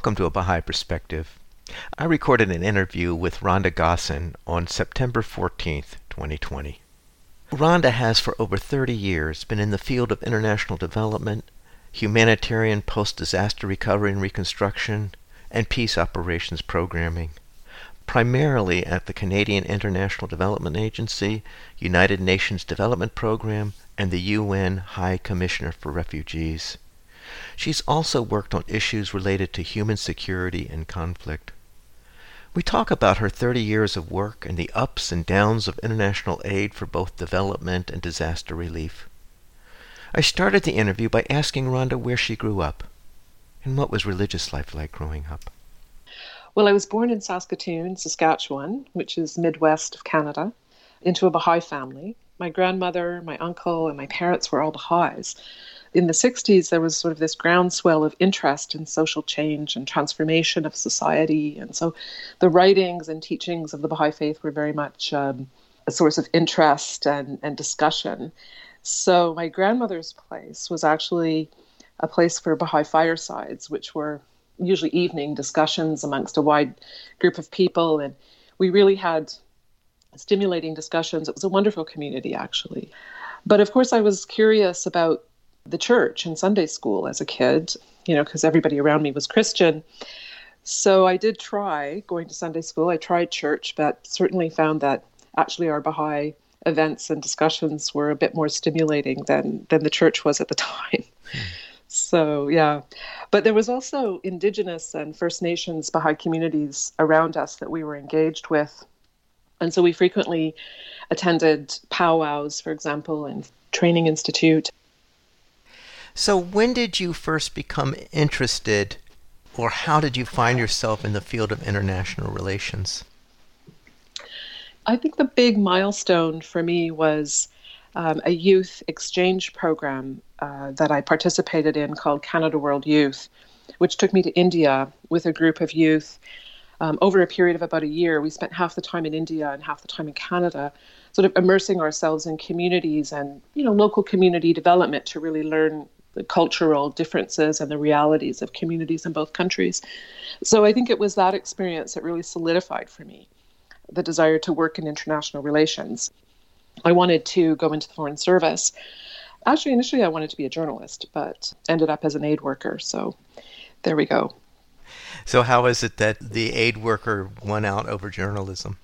Welcome to A Baha'i Perspective. I recorded an interview with Rhonda Gossen on September 14, 2020. Rhonda has for over 30 years been in the field of international development, humanitarian post disaster recovery and reconstruction, and peace operations programming, primarily at the Canadian International Development Agency, United Nations Development Program, and the UN High Commissioner for Refugees. She's also worked on issues related to human security and conflict. We talk about her 30 years of work and the ups and downs of international aid for both development and disaster relief. I started the interview by asking Rhonda where she grew up and what was religious life like growing up. Well, I was born in Saskatoon, Saskatchewan, which is Midwest of Canada, into a Baha'i family. My grandmother, my uncle, and my parents were all Baha'is in the 60s, there was sort of this groundswell of interest in social change and transformation of society. And so the writings and teachings of the Baha'i Faith were very much um, a source of interest and, and discussion. So my grandmother's place was actually a place for Baha'i firesides, which were usually evening discussions amongst a wide group of people. And we really had stimulating discussions. It was a wonderful community, actually. But of course, I was curious about the church and Sunday school as a kid, you know, because everybody around me was Christian. So I did try going to Sunday school. I tried church, but certainly found that actually our Baha'i events and discussions were a bit more stimulating than than the church was at the time. So yeah, but there was also Indigenous and First Nations Baha'i communities around us that we were engaged with, and so we frequently attended powwows, for example, and Training Institute so, when did you first become interested, or how did you find yourself in the field of international relations? I think the big milestone for me was um, a youth exchange program uh, that I participated in called Canada World Youth, which took me to India with a group of youth. Um, over a period of about a year, we spent half the time in India and half the time in Canada, sort of immersing ourselves in communities and you know local community development to really learn the cultural differences and the realities of communities in both countries. So I think it was that experience that really solidified for me the desire to work in international relations. I wanted to go into the Foreign Service. Actually, initially, I wanted to be a journalist, but ended up as an aid worker. So there we go. So, how is it that the aid worker won out over journalism?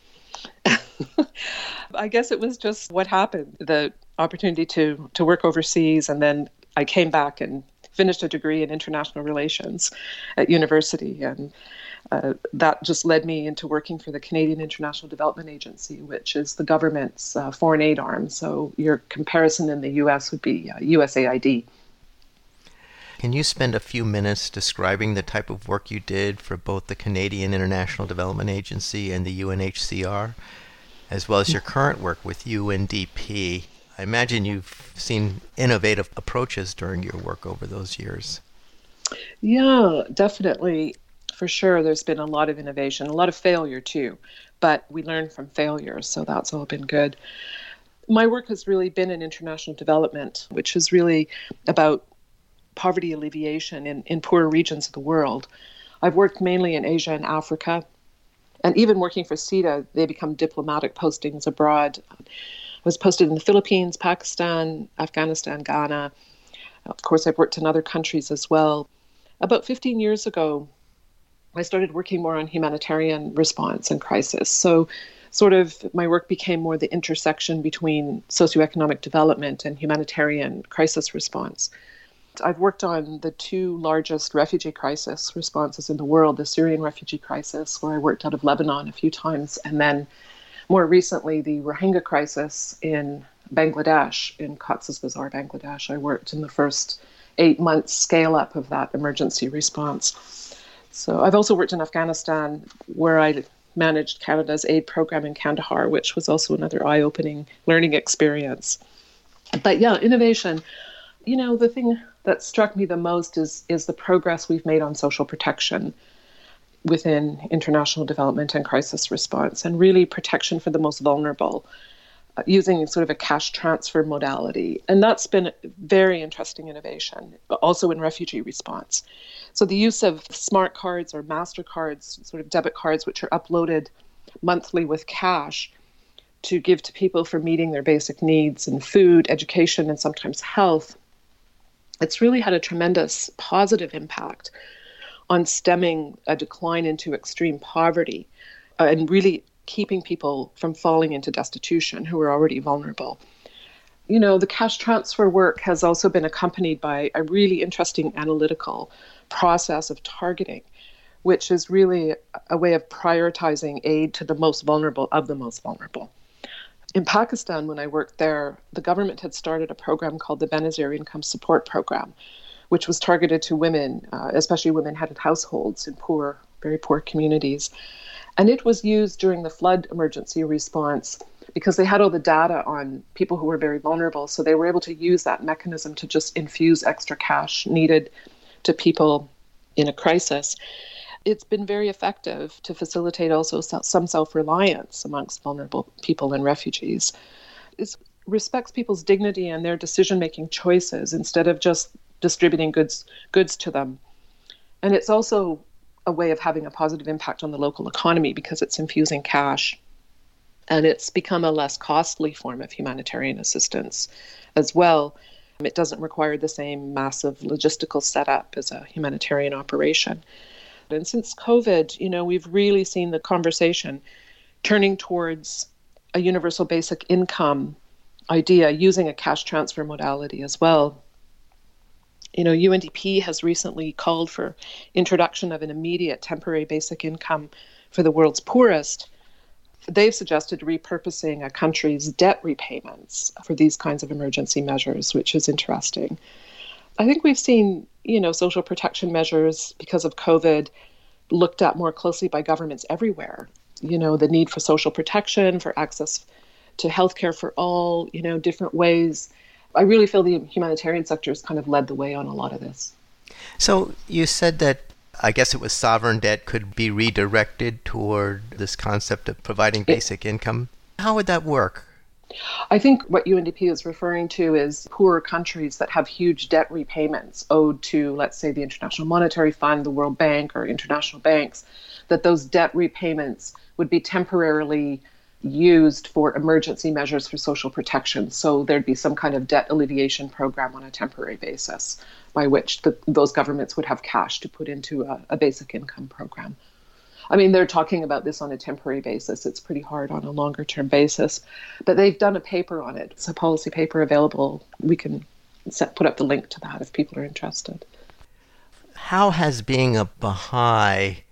I guess it was just what happened the opportunity to, to work overseas and then I came back and finished a degree in international relations at university and uh, that just led me into working for the Canadian International Development Agency, which is the government's uh, foreign aid arm. So your comparison in the U.S. would be uh, USAID. Can you spend a few minutes describing the type of work you did for both the Canadian International Development Agency and the UNHCR, as well as your current work with UNDP I imagine you've seen innovative approaches during your work over those years. Yeah, definitely. For sure, there's been a lot of innovation, a lot of failure too, but we learn from failure, so that's all been good. My work has really been in international development, which is really about poverty alleviation in, in poorer regions of the world. I've worked mainly in Asia and Africa, and even working for CIDA, they become diplomatic postings abroad was posted in the Philippines, Pakistan, Afghanistan, Ghana. Of course, I've worked in other countries as well. About 15 years ago, I started working more on humanitarian response and crisis. So, sort of, my work became more the intersection between socioeconomic development and humanitarian crisis response. I've worked on the two largest refugee crisis responses in the world the Syrian refugee crisis, where I worked out of Lebanon a few times, and then more recently, the Rohingya crisis in Bangladesh, in Cox's Bazar, Bangladesh. I worked in the first eight months scale up of that emergency response. So I've also worked in Afghanistan where I managed Canada's aid program in Kandahar, which was also another eye opening learning experience. But yeah, innovation. You know, the thing that struck me the most is is the progress we've made on social protection within international development and crisis response, and really protection for the most vulnerable uh, using sort of a cash transfer modality. And that's been a very interesting innovation, also in refugee response. So the use of smart cards or MasterCards, sort of debit cards, which are uploaded monthly with cash to give to people for meeting their basic needs in food, education, and sometimes health. It's really had a tremendous positive impact on stemming a decline into extreme poverty uh, and really keeping people from falling into destitution who are already vulnerable. You know, the cash transfer work has also been accompanied by a really interesting analytical process of targeting, which is really a way of prioritizing aid to the most vulnerable of the most vulnerable. In Pakistan, when I worked there, the government had started a program called the Benazir Income Support Program, which was targeted to women, uh, especially women headed households in poor, very poor communities. And it was used during the flood emergency response because they had all the data on people who were very vulnerable. So they were able to use that mechanism to just infuse extra cash needed to people in a crisis. It's been very effective to facilitate also some self reliance amongst vulnerable people and refugees. It respects people's dignity and their decision making choices instead of just distributing goods goods to them. And it's also a way of having a positive impact on the local economy because it's infusing cash. And it's become a less costly form of humanitarian assistance as well. It doesn't require the same massive logistical setup as a humanitarian operation. And since COVID, you know, we've really seen the conversation turning towards a universal basic income idea using a cash transfer modality as well you know, UNDP has recently called for introduction of an immediate temporary basic income for the world's poorest. They've suggested repurposing a country's debt repayments for these kinds of emergency measures, which is interesting. I think we've seen, you know, social protection measures because of COVID looked at more closely by governments everywhere. You know, the need for social protection, for access to healthcare for all, you know, different ways I really feel the humanitarian sector has kind of led the way on a lot of this. So you said that I guess it was sovereign debt could be redirected toward this concept of providing basic it, income. How would that work? I think what UNDP is referring to is poorer countries that have huge debt repayments owed to, let's say, the International Monetary Fund, the World Bank, or international banks, that those debt repayments would be temporarily used for emergency measures for social protection. So there'd be some kind of debt alleviation program on a temporary basis by which the, those governments would have cash to put into a, a basic income program. I mean, they're talking about this on a temporary basis. It's pretty hard on a longer term basis. But they've done a paper on it. It's a policy paper available. We can set, put up the link to that if people are interested. How has being a Baha'i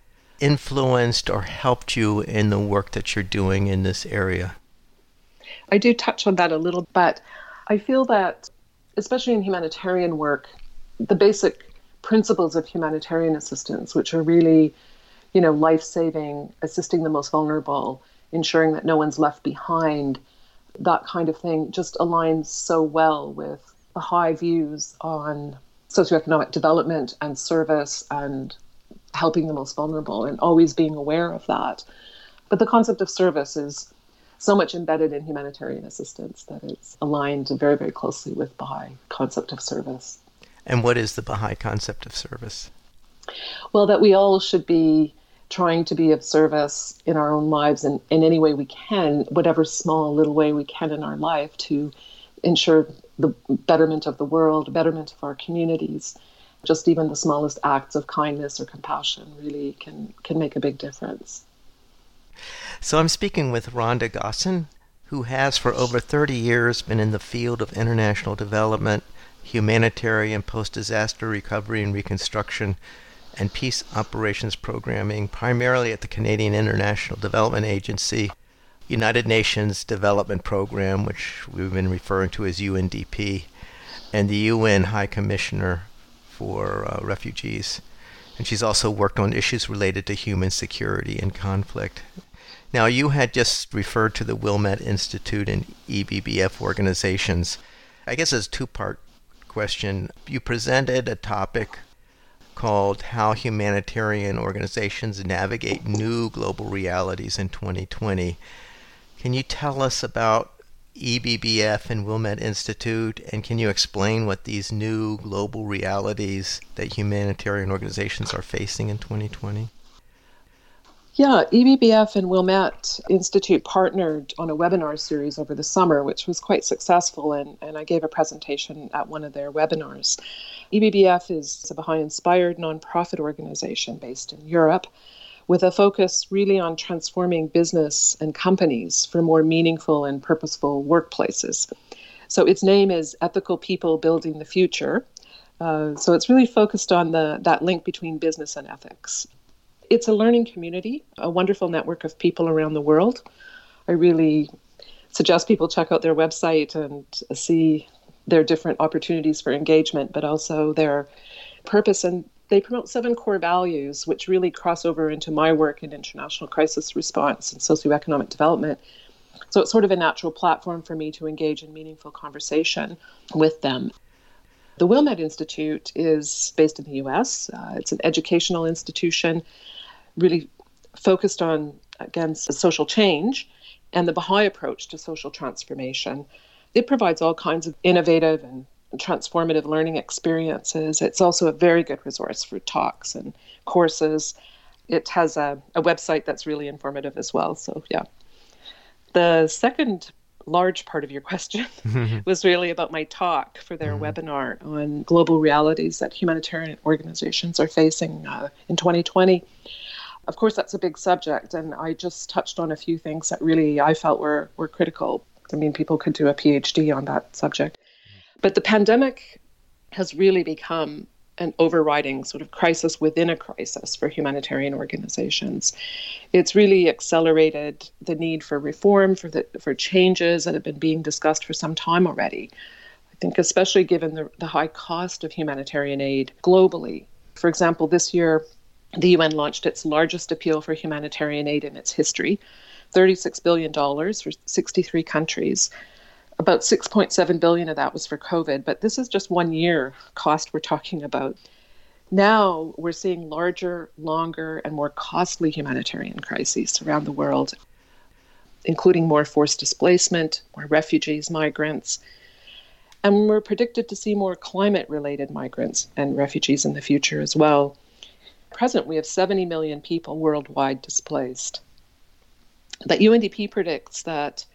influenced or helped you in the work that you're doing in this area? I do touch on that a little, but I feel that, especially in humanitarian work, the basic principles of humanitarian assistance, which are really, you know, life saving, assisting the most vulnerable, ensuring that no one's left behind, that kind of thing, just aligns so well with the Baha'i views on socioeconomic development and service and helping the most vulnerable and always being aware of that. But the concept of service is so much embedded in humanitarian assistance that it's aligned very, very closely with Baha'i concept of service. And what is the Baha'i concept of service? Well, that we all should be trying to be of service in our own lives and in any way we can, whatever small little way we can in our life to ensure the betterment of the world, betterment of our communities just even the smallest acts of kindness or compassion really can can make a big difference. So I'm speaking with Rhonda Gossen, who has for over 30 years been in the field of international development, humanitarian post-disaster recovery and reconstruction, and peace operations programming, primarily at the Canadian International Development Agency, United Nations Development Program, which we've been referring to as UNDP, and the UN High Commissioner for uh, refugees. And she's also worked on issues related to human security and conflict. Now, you had just referred to the Wilmette Institute and EBBF organizations. I guess it's a two part question. You presented a topic called How Humanitarian Organizations Navigate New Global Realities in 2020. Can you tell us about EBBF and Wilmette Institute, and can you explain what these new global realities that humanitarian organizations are facing in 2020? Yeah, EBBF and Wilmette Institute partnered on a webinar series over the summer, which was quite successful, and, and I gave a presentation at one of their webinars. EBBF is a Baha'i inspired nonprofit organization based in Europe with a focus really on transforming business and companies for more meaningful and purposeful workplaces. So its name is Ethical People Building the Future. Uh, so it's really focused on the that link between business and ethics. It's a learning community, a wonderful network of people around the world. I really suggest people check out their website and see their different opportunities for engagement, but also their purpose. And they promote seven core values, which really cross over into my work in international crisis response and socioeconomic development. So it's sort of a natural platform for me to engage in meaningful conversation with them. The Wilmette Institute is based in the US. Uh, it's an educational institution really focused on, again, social change and the Baha'i approach to social transformation. It provides all kinds of innovative and transformative learning experiences. It's also a very good resource for talks and courses. It has a, a website that's really informative as well. So, yeah. The second large part of your question was really about my talk for their mm-hmm. webinar on global realities that humanitarian organizations are facing uh, in 2020. Of course, that's a big subject, and I just touched on a few things that really I felt were, were critical. I mean, people could do a PhD on that subject. But the pandemic has really become an overriding sort of crisis within a crisis for humanitarian organizations. It's really accelerated the need for reform, for the for changes that have been being discussed for some time already. I think especially given the, the high cost of humanitarian aid globally. For example, this year the UN launched its largest appeal for humanitarian aid in its history $36 billion for 63 countries. About 6.7 billion of that was for COVID, but this is just one year cost we're talking about. Now we're seeing larger, longer, and more costly humanitarian crises around the world, including more forced displacement, more refugees, migrants. And we're predicted to see more climate related migrants and refugees in the future as well present, we have 70 million people worldwide displaced. But UNDP predicts that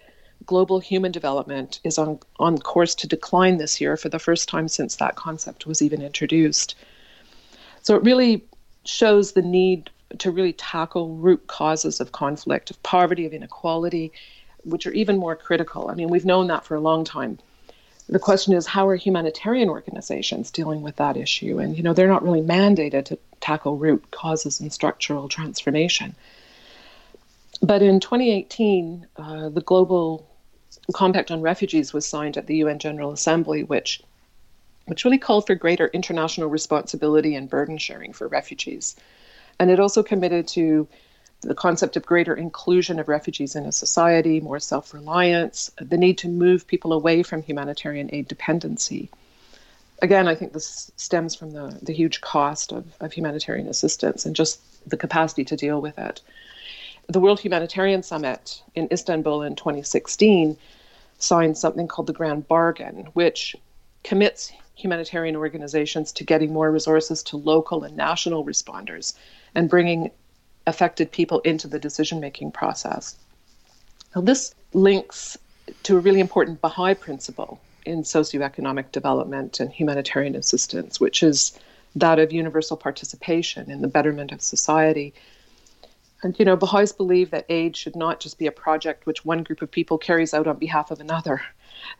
global human development is on, on course to decline this year for the first time since that concept was even introduced. So it really shows the need to really tackle root causes of conflict, of poverty, of inequality, which are even more critical. I mean, we've known that for a long time the question is how are humanitarian organizations dealing with that issue and you know they're not really mandated to tackle root causes and structural transformation but in 2018 uh, the global compact on refugees was signed at the un general assembly which which really called for greater international responsibility and burden sharing for refugees and it also committed to the concept of greater inclusion of refugees in a society, more self reliance, the need to move people away from humanitarian aid dependency. Again, I think this stems from the, the huge cost of, of humanitarian assistance and just the capacity to deal with it. The World Humanitarian Summit in Istanbul in 2016 signed something called the Grand Bargain, which commits humanitarian organizations to getting more resources to local and national responders and bringing affected people into the decision making process. Now, this links to a really important Baha'i principle in socioeconomic development and humanitarian assistance, which is that of universal participation in the betterment of society. And, you know, Baha'is believe that aid should not just be a project which one group of people carries out on behalf of another.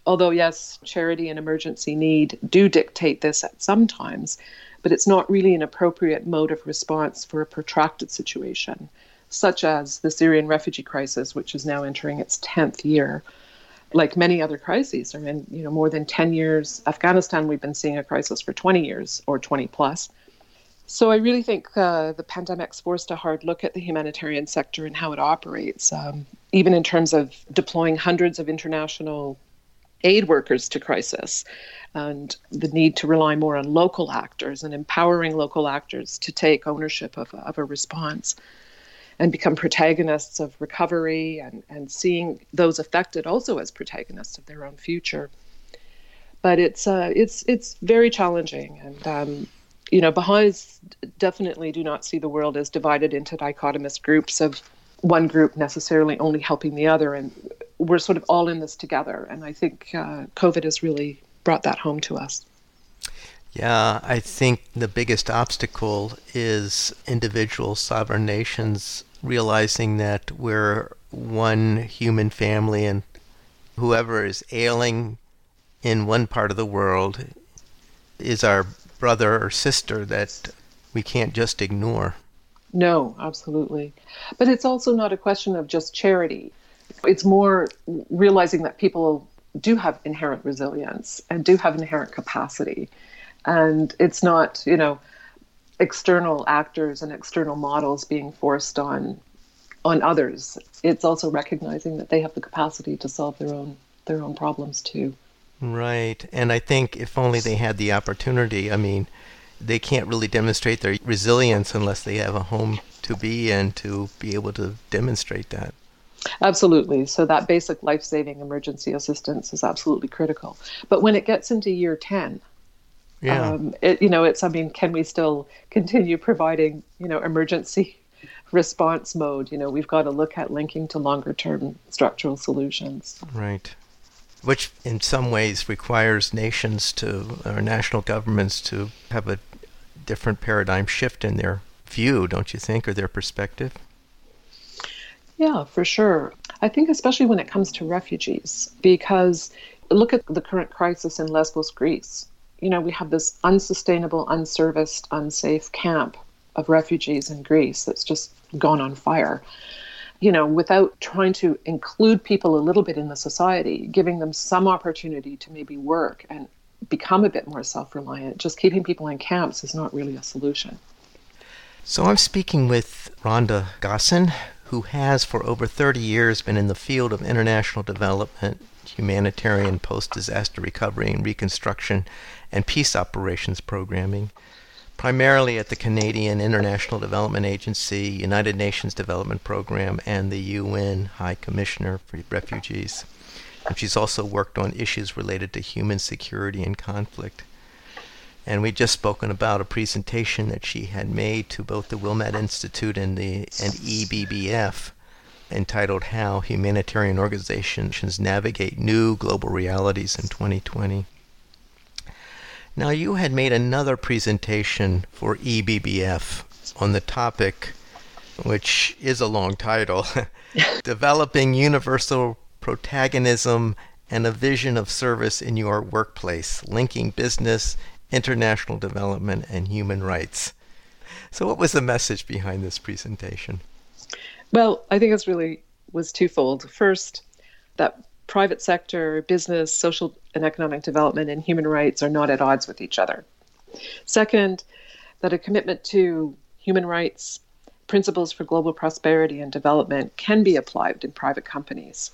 Although, yes, charity and emergency need do dictate this at some times, but it's not really an appropriate mode of response for a protracted situation, such as the Syrian refugee crisis, which is now entering its 10th year. like many other crises. I mean, you know, more than 10 years. Afghanistan, we've been seeing a crisis for 20 years or 20 plus. So I really think uh, the pandemic's forced a hard look at the humanitarian sector and how it operates, um, even in terms of deploying hundreds of international aid workers to crisis and the need to rely more on local actors and empowering local actors to take ownership of, of a response and become protagonists of recovery and, and seeing those affected also as protagonists of their own future. But it's uh, it's it's very challenging, and um, you know, Baha'is definitely do not see the world as divided into dichotomous groups of one group necessarily only helping the other. And we're sort of all in this together. And I think uh, COVID has really brought that home to us. Yeah, I think the biggest obstacle is individual sovereign nations realizing that we're one human family and whoever is ailing in one part of the world is our brother or sister that we can't just ignore. No, absolutely. But it's also not a question of just charity. It's more realizing that people do have inherent resilience and do have inherent capacity. And it's not, you know, external actors and external models being forced on on others. It's also recognizing that they have the capacity to solve their own their own problems too. Right. And I think if only they had the opportunity, I mean, they can't really demonstrate their resilience unless they have a home to be in to be able to demonstrate that. Absolutely. So that basic life-saving emergency assistance is absolutely critical. But when it gets into year 10, yeah. Um, it, you know, it's, I mean, can we still continue providing, you know, emergency response mode? You know, we've got to look at linking to longer term structural solutions. Right which in some ways requires nations to, or national governments to have a different paradigm shift in their view, don't you think, or their perspective? Yeah, for sure. I think especially when it comes to refugees, because look at the current crisis in Lesbos, Greece. You know, we have this unsustainable, unserviced, unsafe camp of refugees in Greece that's just gone on fire you know, without trying to include people a little bit in the society, giving them some opportunity to maybe work and become a bit more self reliant, just keeping people in camps is not really a solution. So I'm speaking with Rhonda Gossen, who has for over 30 years been in the field of international development, humanitarian post disaster recovery and reconstruction, and peace operations programming primarily at the Canadian International Development Agency, United Nations Development Program, and the UN High Commissioner for Refugees. And she's also worked on issues related to human security and conflict. And we just spoken about a presentation that she had made to both the Wilmette Institute and the and EBBF entitled How Humanitarian Organizations Navigate New Global Realities in 2020. Now, you had made another presentation for EBBF on the topic, which is a long title Developing Universal Protagonism and a Vision of Service in Your Workplace, Linking Business, International Development, and Human Rights. So, what was the message behind this presentation? Well, I think it's really was twofold. First, that private sector, business, social and economic development, and human rights are not at odds with each other. Second, that a commitment to human rights, principles for global prosperity and development can be applied in private companies.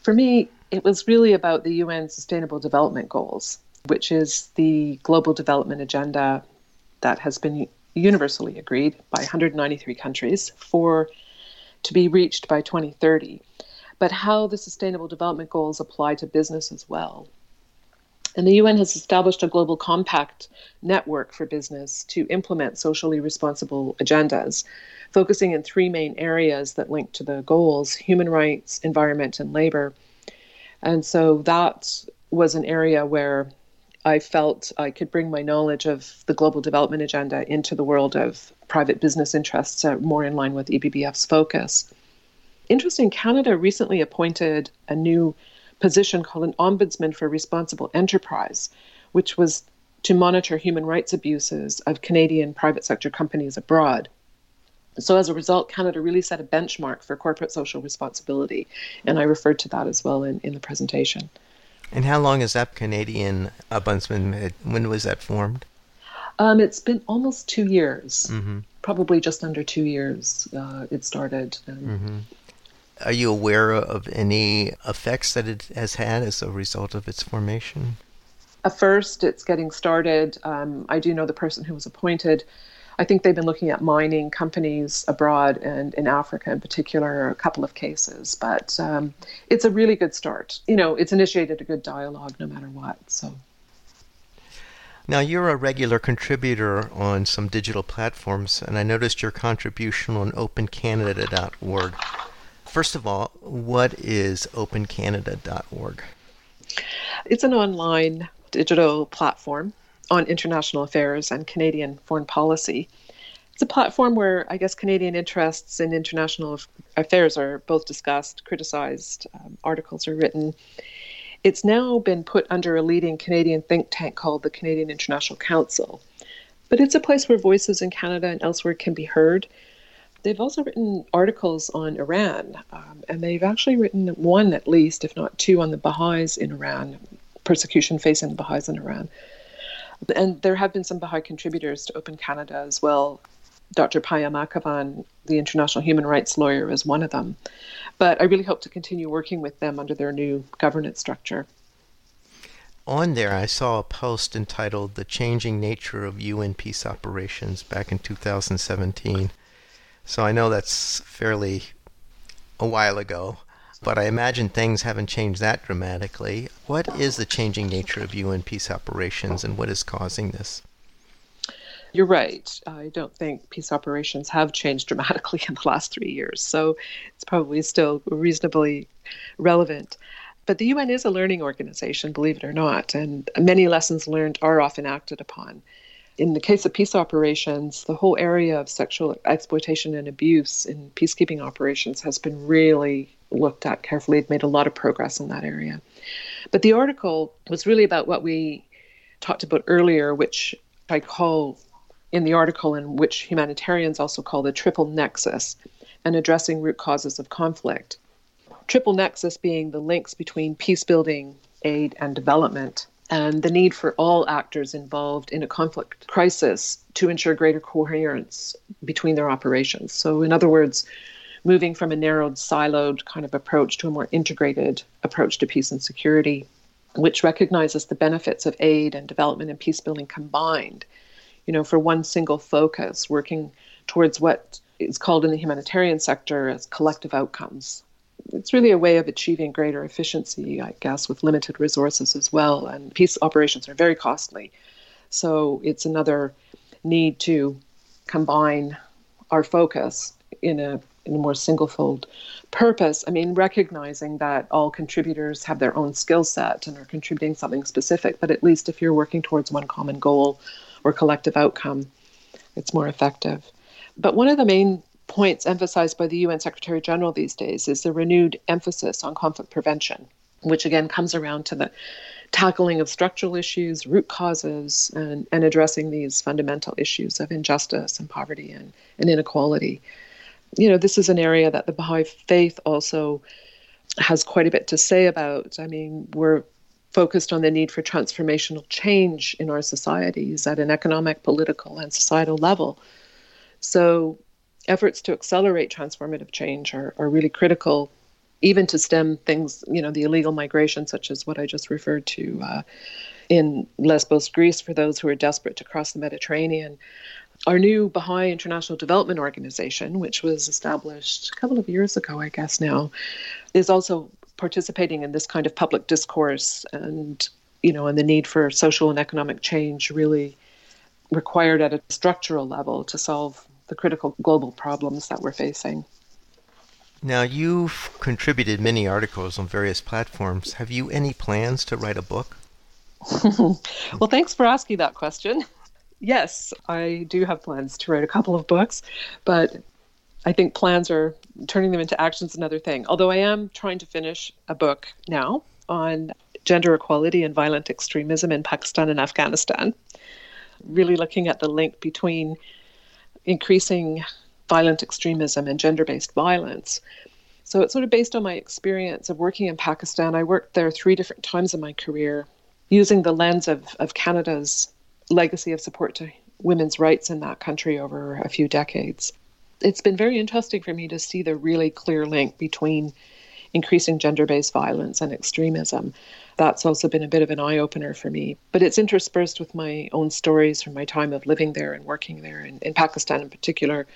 For me, it was really about the UN Sustainable Development Goals, which is the global development agenda that has been universally agreed by 193 countries for to be reached by 2030 but how the Sustainable Development Goals apply to business as well. And the UN has established a global compact network for business to implement socially responsible agendas, focusing in three main areas that link to the goals human rights, environment, and labor. And so that was an area where I felt I could bring my knowledge of the global development agenda into the world of private business interests, more in line with EBBF's focus. Interesting, Canada recently appointed a new position called an Ombudsman for Responsible Enterprise, which was to monitor human rights abuses of Canadian private sector companies abroad. So, as a result, Canada really set a benchmark for corporate social responsibility. And I referred to that as well in, in the presentation. And how long has that Canadian ombudsman, when was that formed? Um, it's been almost two years, mm-hmm. probably just under two years uh, it started. Mm-hmm. Are you aware of any effects that it has had as a result of its formation? At first, it's getting started. Um, I do know the person who was appointed. I think they've been looking at mining companies abroad and in Africa in particular, a couple of cases. But um, it's a really good start. You know, it's initiated a good dialogue no matter what. So. Now, you're a regular contributor on some digital platforms, and I noticed your contribution on opencanada.org. First of all, what is opencanada.org? It's an online digital platform on international affairs and Canadian foreign policy. It's a platform where I guess Canadian interests in international affairs are both discussed, criticized, um, articles are written, it's now been put under a leading Canadian think tank called the Canadian International Council. But it's a place where voices in Canada and elsewhere can be heard. They've also written articles on Iran, um, and they've actually written one at least, if not two, on the Baha'is in Iran, persecution facing the Baha'is in Iran. And there have been some Baha'i contributors to Open Canada as well. Dr. Payam Akhavan, the international human rights lawyer, is one of them. But I really hope to continue working with them under their new governance structure. On there, I saw a post entitled The Changing Nature of UN Peace Operations back in 2017. So I know that's fairly a while ago, but I imagine things haven't changed that dramatically. What is the changing nature of UN peace operations and what is causing this? You're right. I don't think peace operations have changed dramatically in the last three years, so it's probably still reasonably relevant. But the UN is a learning organization, believe it or not, and many lessons learned are often acted upon. In the case of peace operations, the whole area of sexual exploitation and abuse in peacekeeping operations has been really looked at carefully. It made a lot of progress in that area. But the article was really about what we talked about earlier, which I call in the article, and which humanitarians also call the triple nexus and addressing root causes of conflict. Triple nexus being the links between peace building, aid, and development, and the need for all actors involved in a conflict crisis to ensure greater coherence between their operations. So, in other words, moving from a narrowed, siloed kind of approach to a more integrated approach to peace and security, which recognizes the benefits of aid and development and peace building combined you know, for one single focus, working towards what is called in the humanitarian sector as collective outcomes. It's really a way of achieving greater efficiency, I guess, with limited resources as well. And peace operations are very costly. So it's another need to combine our focus in a in a more single-fold purpose. I mean, recognizing that all contributors have their own skill set and are contributing something specific, but at least if you're working towards one common goal, or collective outcome, it's more effective. But one of the main points emphasized by the UN Secretary General these days is the renewed emphasis on conflict prevention, which again comes around to the tackling of structural issues, root causes, and, and addressing these fundamental issues of injustice and poverty and, and inequality. You know, this is an area that the Baha'i faith also has quite a bit to say about. I mean, we're focused on the need for transformational change in our societies at an economic, political, and societal level. So, efforts to accelerate transformative change are, are really critical, even to stem things, you know, the illegal migration, such as what I just referred to uh, in Lesbos, Greece, for those who are desperate to cross the Mediterranean. Our new Baha'i International Development Organization, which was established a couple of years ago, I guess now, is also participating in this kind of public discourse and you know and the need for social and economic change really required at a structural level to solve the critical global problems that we're facing. Now, you've contributed many articles on various platforms. Have you any plans to write a book? well, thanks for asking that question. Yes, I do have plans to write a couple of books, but I think plans are turning them into actions another thing. Although I am trying to finish a book now on gender equality and violent extremism in Pakistan and Afghanistan, really looking at the link between increasing violent extremism and gender based violence. So it's sort of based on my experience of working in Pakistan. I worked there three different times in my career using the lens of, of Canada's legacy of support to women's rights in that country over a few decades. It's been very interesting for me to see the really clear link between increasing gender based violence and extremism. That's also been a bit of an eye opener for me. But it's interspersed with my own stories from my time of living there and working there in, in Pakistan in particular.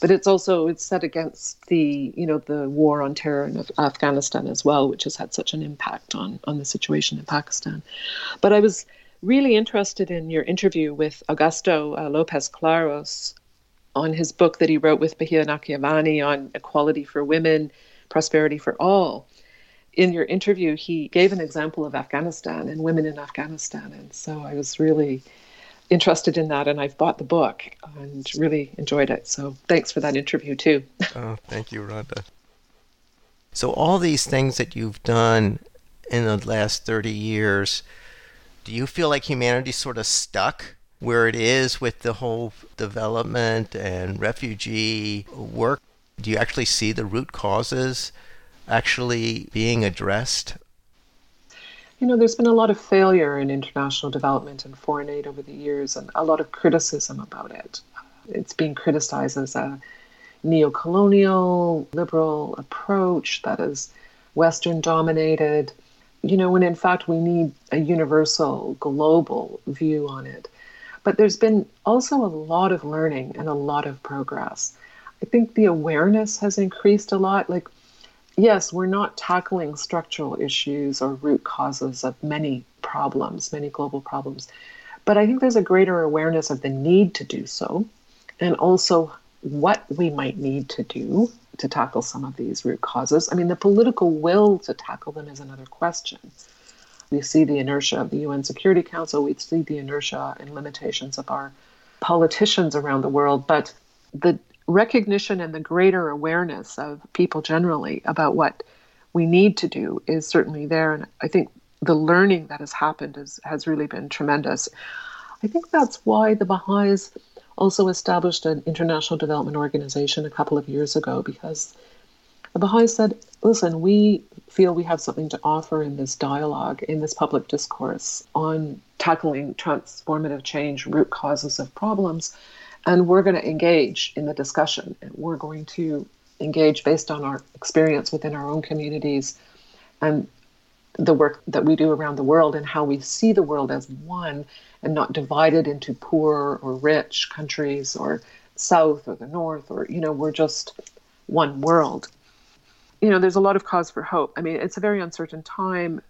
But it's also it's set against the you know the war on terror in Afghanistan as well, which has had such an impact on on the situation in Pakistan. But I was really interested in your interview with Augusto uh, Lopez Claros on his book that he wrote with Bahiyyih Nakhjavani on equality for women prosperity for all. In your interview, he gave an example of Afghanistan and women in Afghanistan. And so I was really interested in that and I've bought the book and really enjoyed it. So thanks for that interview too. oh, thank you, Rhonda. So all these things that you've done in the last 30 years, do you feel like humanity's sort of stuck where it is with the whole development and refugee work? Do you actually see the root causes actually being addressed? You know, there's been a lot of failure in international development and foreign aid over the years, and a lot of criticism about it. It's being criticized as a neo-colonial liberal approach that is Western dominated, you know, when in fact we need a universal global view on it. But there's been also a lot of learning and a lot of progress. I think the awareness has increased a lot. Like, yes, we're not tackling structural issues or root causes of many problems, many global problems, but I think there's a greater awareness of the need to do so and also what we might need to do to tackle some of these root causes. I mean, the political will to tackle them is another question. We see the inertia of the UN Security Council, we see the inertia and limitations of our politicians around the world, but the recognition and the greater awareness of people generally about what we need to do is certainly there. And I think the learning that has happened is, has really been tremendous. I think that's why the Baha'is also established an international development organization a couple of years ago because the Baha'is said, listen, we feel we have something to offer in this dialogue, in this public discourse on tackling transformative change, root causes of problems and we're going to engage in the discussion. We're going to engage based on our experience within our own communities and the work that we do around the world and how we see the world as one and not divided into poor or rich countries or south or the north or you know we're just one world. You know there's a lot of cause for hope. I mean it's a very uncertain time.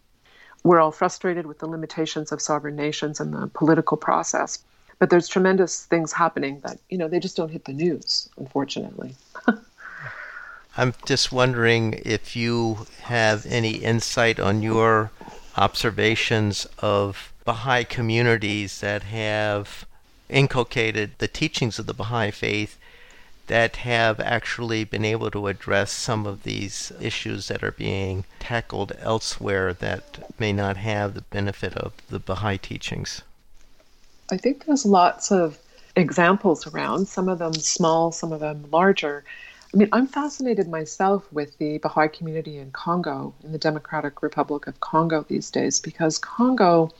We're all frustrated with the limitations of sovereign nations and the political process but there's tremendous things happening that you know they just don't hit the news unfortunately i'm just wondering if you have any insight on your observations of baha'i communities that have inculcated the teachings of the baha'i faith that have actually been able to address some of these issues that are being tackled elsewhere that may not have the benefit of the Baha'i teachings? I think there's lots of examples around, some of them small, some of them larger. I mean, I'm fascinated myself with the Baha'i community in Congo, in the Democratic Republic of Congo these days, because Congo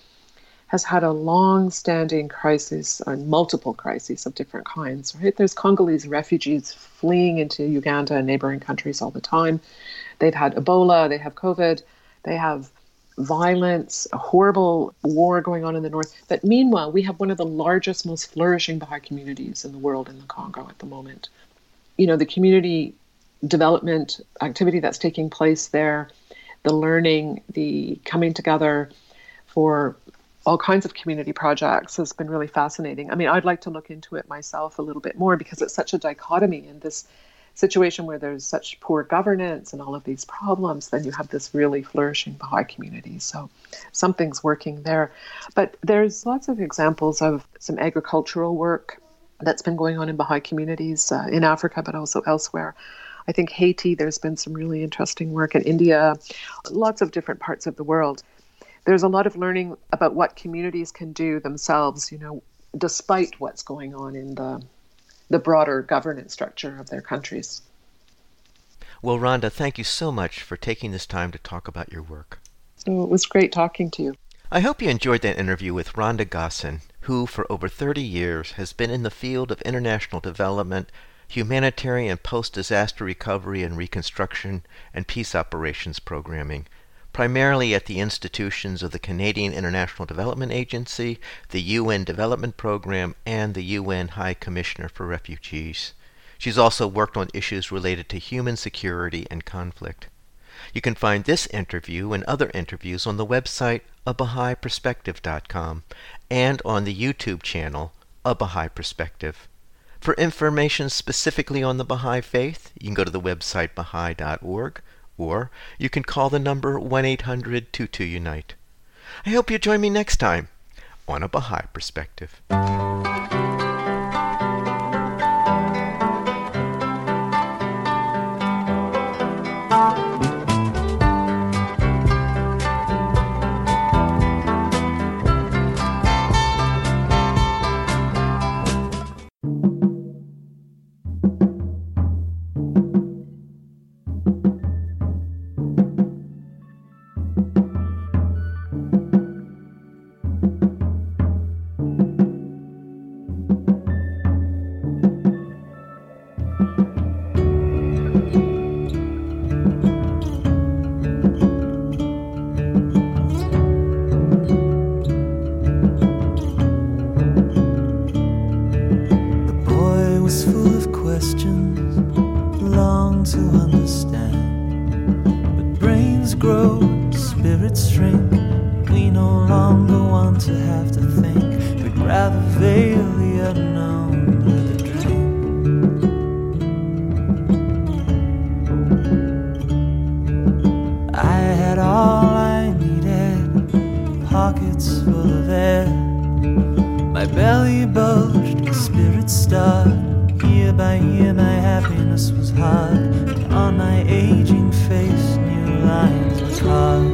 has had a long standing crisis, or multiple crises of different kinds, right? There's Congolese refugees fleeing into Uganda and neighboring countries all the time. They've had Ebola, they have COVID, they have violence, a horrible war going on in the north. But meanwhile, we have one of the largest, most flourishing Baha'i communities in the world in the Congo at the moment. You know, the community development activity that's taking place there, the learning, the coming together for all kinds of community projects has been really fascinating. I mean, I'd like to look into it myself a little bit more because it's such a dichotomy in this situation where there's such poor governance and all of these problems, then you have this really flourishing Baha'i community. So something's working there. But there's lots of examples of some agricultural work that's been going on in Baha'i communities uh, in Africa, but also elsewhere. I think Haiti, there's been some really interesting work in India, lots of different parts of the world. There's a lot of learning about what communities can do themselves, you know, despite what's going on in the the broader governance structure of their countries. Well, Rhonda, thank you so much for taking this time to talk about your work. Oh, it was great talking to you. I hope you enjoyed that interview with Rhonda Gossen, who, for over 30 years, has been in the field of international development, humanitarian and post disaster recovery and reconstruction, and peace operations programming, primarily at the institutions of the Canadian International Development Agency, the UN Development Program, and the UN High Commissioner for Refugees. She's also worked on issues related to human security and conflict. You can find this interview and other interviews on the website abahaiperspective.com and on the YouTube channel A Baha'i Perspective. For information specifically on the Baha'i Faith, you can go to the website baha'i.org or you can call the number 1 800 22 Unite. I hope you join me next time on A Baha'i Perspective. to understand. But brains grow, spirits shrink. We no longer want to have to think. We'd rather veil the unknown with a dream. I had all I needed, pockets full of air. My belly bulged, spirit starved by year my happiness was hard, and on my aging face new lines were carved.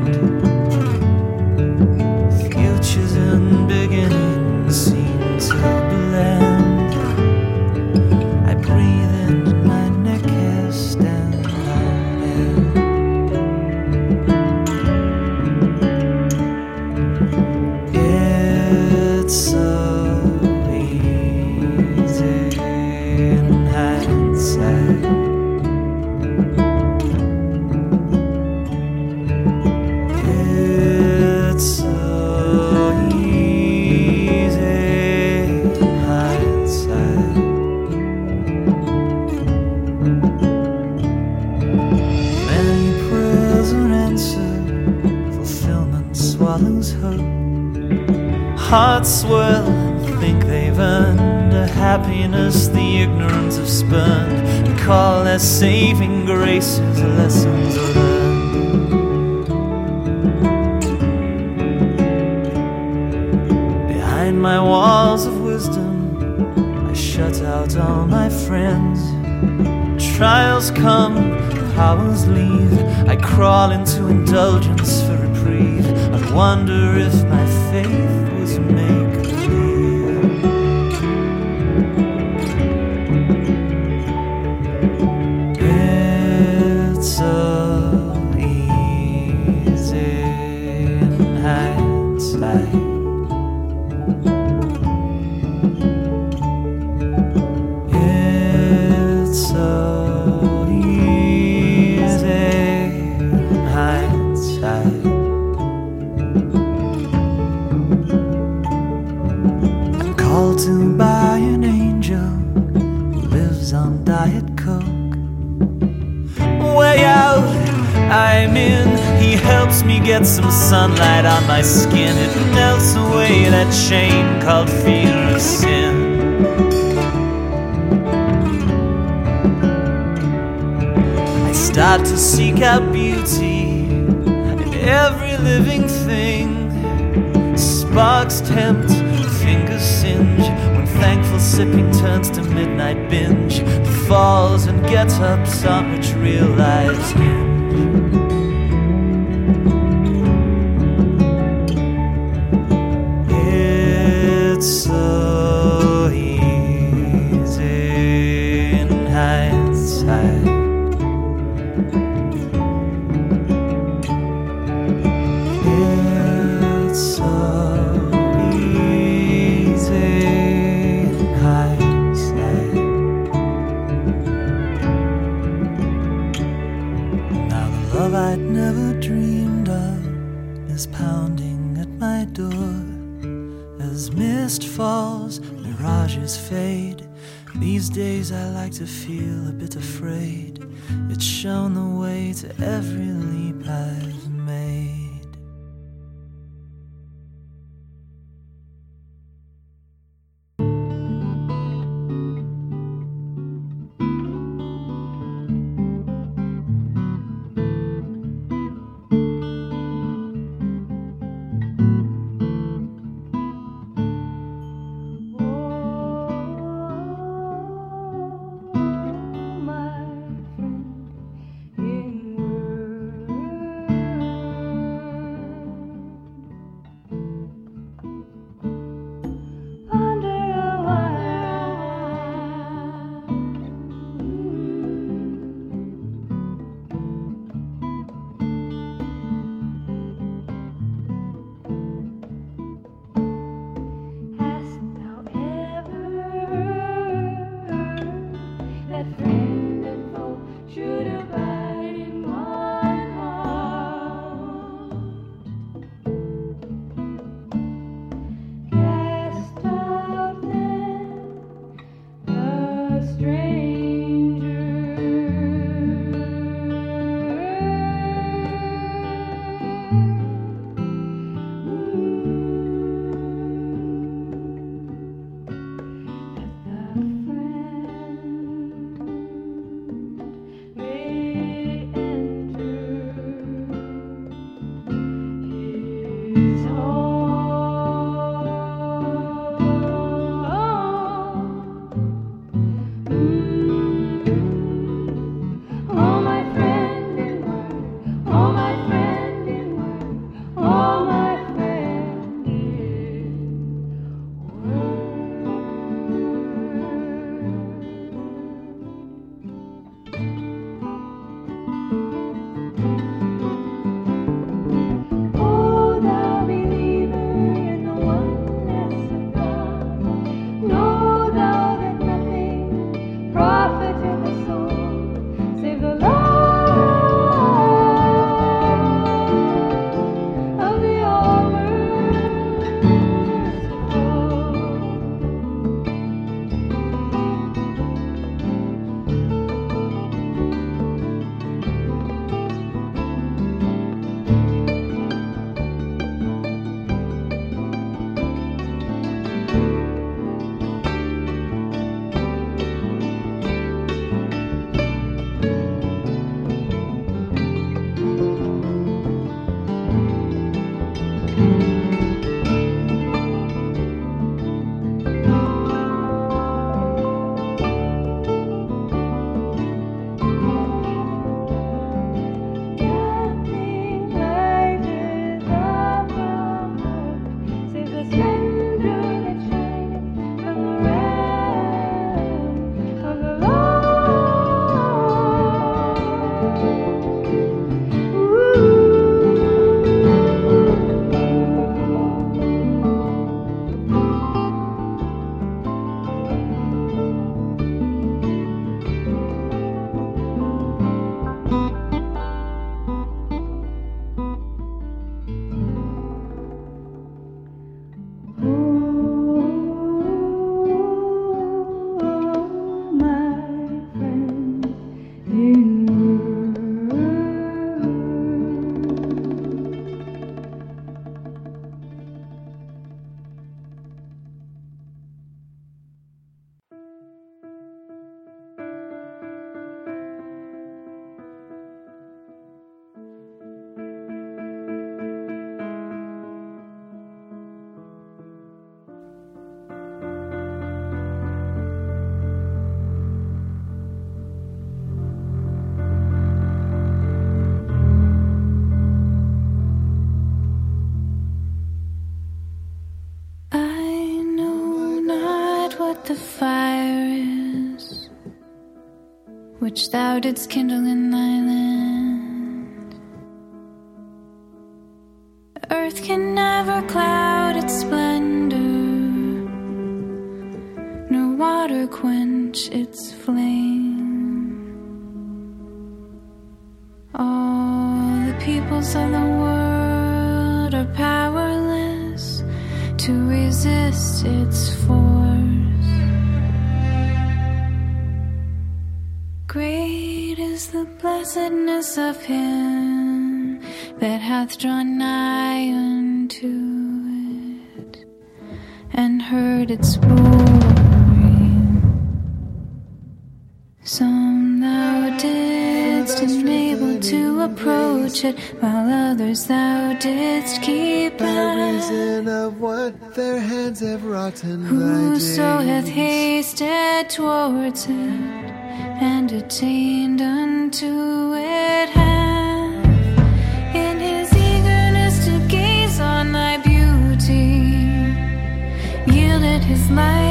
called to by an angel who lives on Diet Coke. Way out, I'm in. He helps me get some sunlight on my skin. It melts away that shame called fear of sin. I start to seek out beauty in every living thing. Sparks tempt, fingers singe when thankful sipping turns to midnight binge. Falls and get ups on which real which thou didst yielded his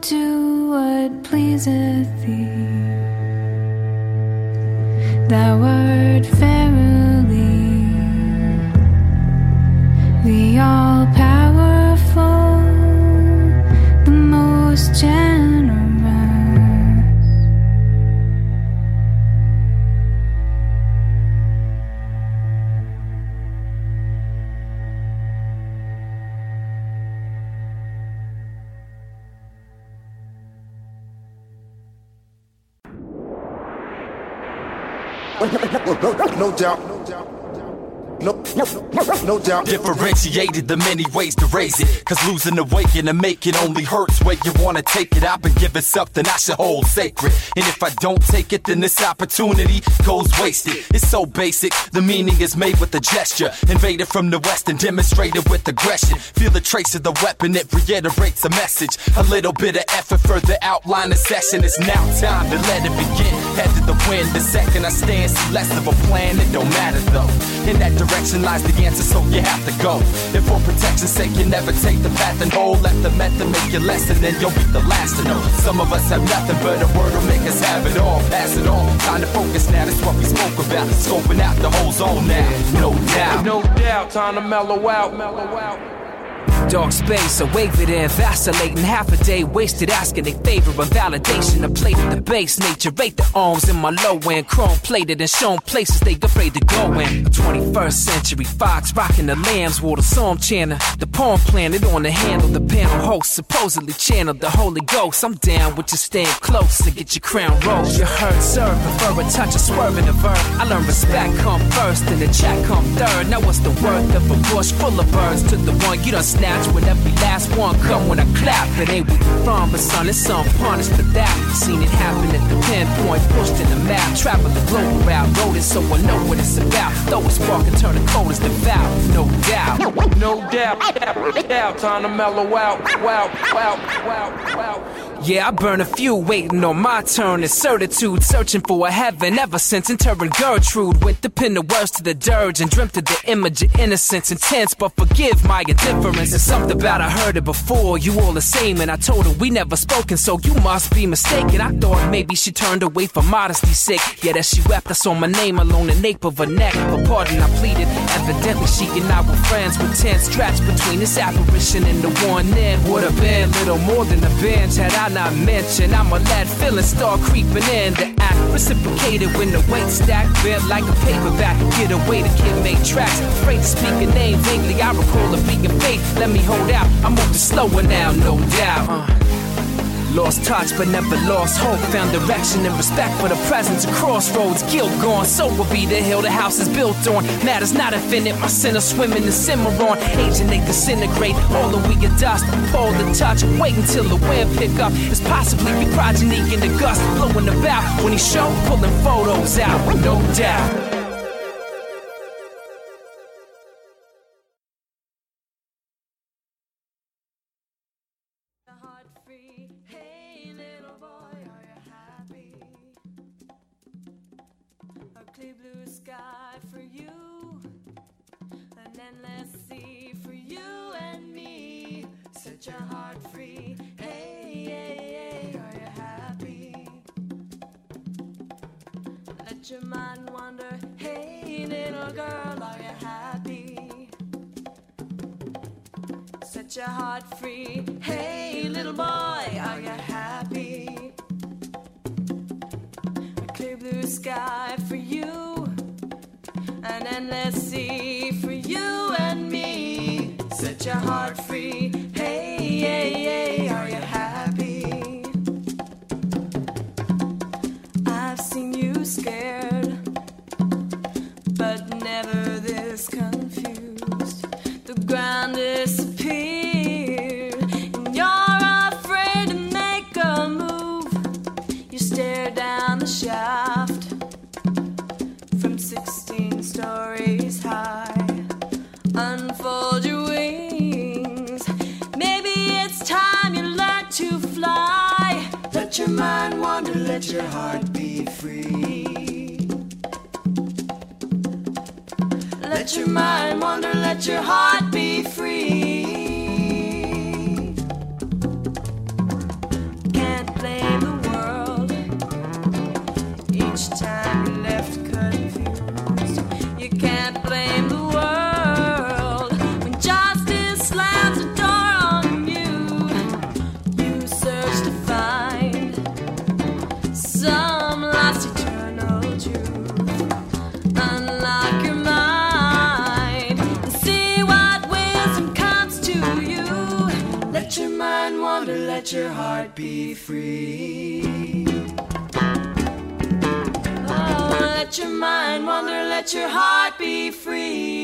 do what pleaseth thee. Thou art verily No doubt. No, no, no, no doubt. Differentiated the many ways to raise it. Cause losing the weight and make it only hurts where you wanna take it. I've been giving something I should hold sacred. And if I don't take it, then this opportunity goes wasted. It's so basic, the meaning is made with a gesture. Invaded from the west and demonstrated with aggression. Feel the trace of the weapon, it reiterates a message. A little bit of effort further outline the session. It's now time to let it begin. Head to the wind, the second I stand, less of a plan, it don't matter though. In that direction lies the answer, so you have to go. If for protection's sake you never take the path and hold, let the method make your lesson, then you'll be the last to know. Some of us have nothing, but a word will make us have it all. Pass it on, time to focus now, that's what we spoke about. Scoping out the whole zone now, no doubt. No doubt, time to mellow out, mellow out. Dark space, a wave it in, vacillating half a day, wasted asking a favor a validation. A plate of the base, nature rate the arms in my low end, chrome plated and shown places they afraid to go in. A 21st century fox rocking the lambs, wore the psalm chanter, the palm planted on the handle, the panel host supposedly channeled the Holy Ghost. I'm down with you staying close to get your crown rose. You heard, sir, prefer a touch of swerving a verb. I learned respect come first and the chat come third. Now what's the worth of a bush full of birds to the one you done snatch when every last one come when I clap? It ain't where you from, but son, it's unpunished for that. Seen it happen at the pinpoint, pushed in the map. Travel the global route, wrote it so I know what it's about. Though it's spark and turn the cold as the no doubt. No doubt, doubt, time to mellow out, wow, wow, wow, wow. Yeah, I burn a few waiting on my turn in certitude, searching for a heaven ever since interring Gertrude. Went to pin the words to the dirge and dreamt of the image of innocence intense, but forgive my indifference. It's something about I heard it before, you all the same, and I told her we never spoken, so you must be mistaken. I thought maybe she turned away for modesty's sake. Yet as she wept, I saw my name alone the nape of her neck. For pardon, I pleaded. Evidently, she and I were friends with tense traps between this apparition and the one then. Would have been little more than a bench had I not mentioned. I'm a lad feeling start creeping in. The act reciprocated when the weight stacked bent like a paperback. Get away, the kid made tracks. Afraid to speak a name vaguely. I recall a being faith. Let me hold out. I'm moving slower now, no doubt. Uh. Lost touch, but never lost hope. Found direction and respect for the presence of crossroads. Guilt gone, so will be the hill the house is built on. Matter's not infinite, my sin is swimming and simmer on. Aging, they disintegrate. All the we get dust, pull the touch. Wait until the wind pick up. It's possibly your progeny in the gust, blowing about. When he show, pulling photos out, no doubt. Blue sky for you, an endless sea for you and me. Set your heart free. Hey, hey, hey, are you happy? Let your mind wander. Hey, little girl, are you happy? Set your heart free. Hey, little boy, are you happy? A clear blue sky an endless sea for you and me. Set your heart free. Heart be free. Let your mind wander, let your heart free. Oh, let your mind wander, let your heart be free.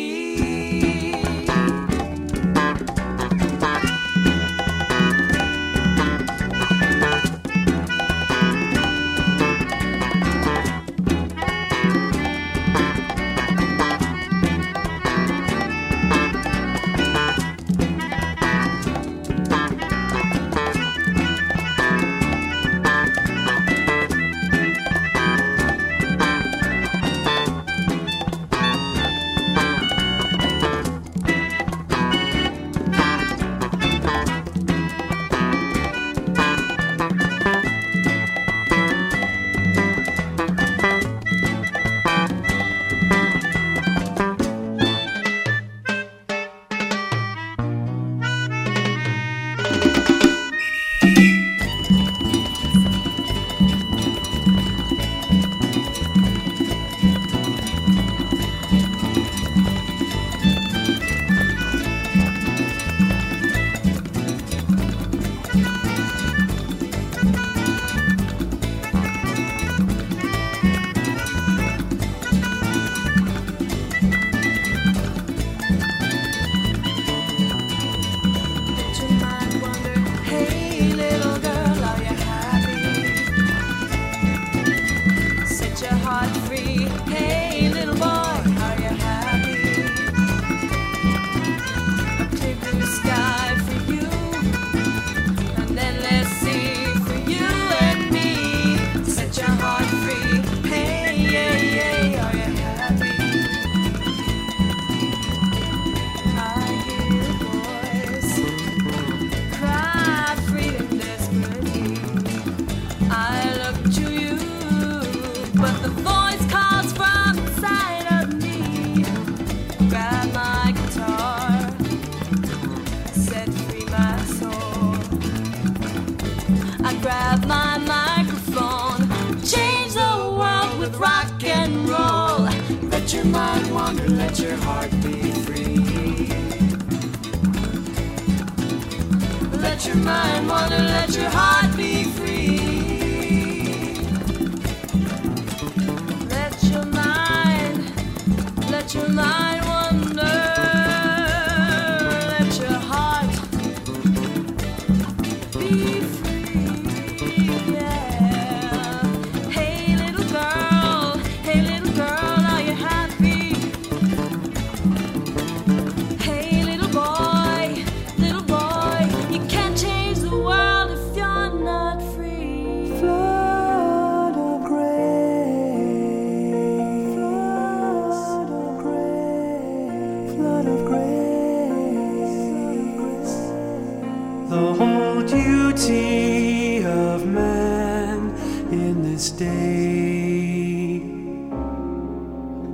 of man in this day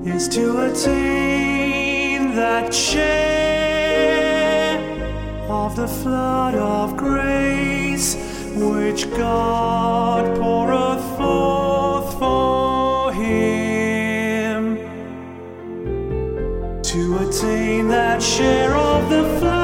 is to attain that share of the flood of grace which God poureth forth for him. To attain that share of the flood.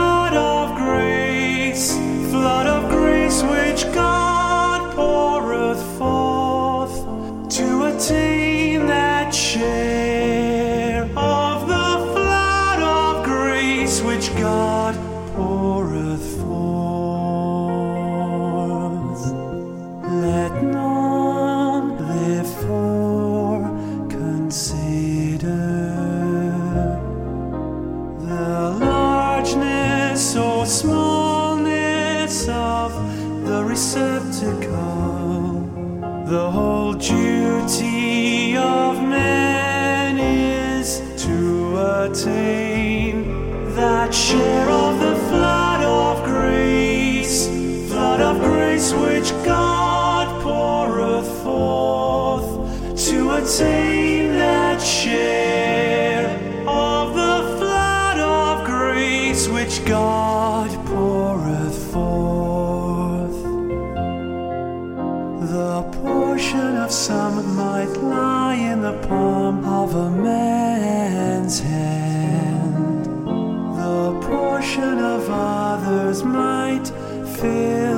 destruction of others might fill.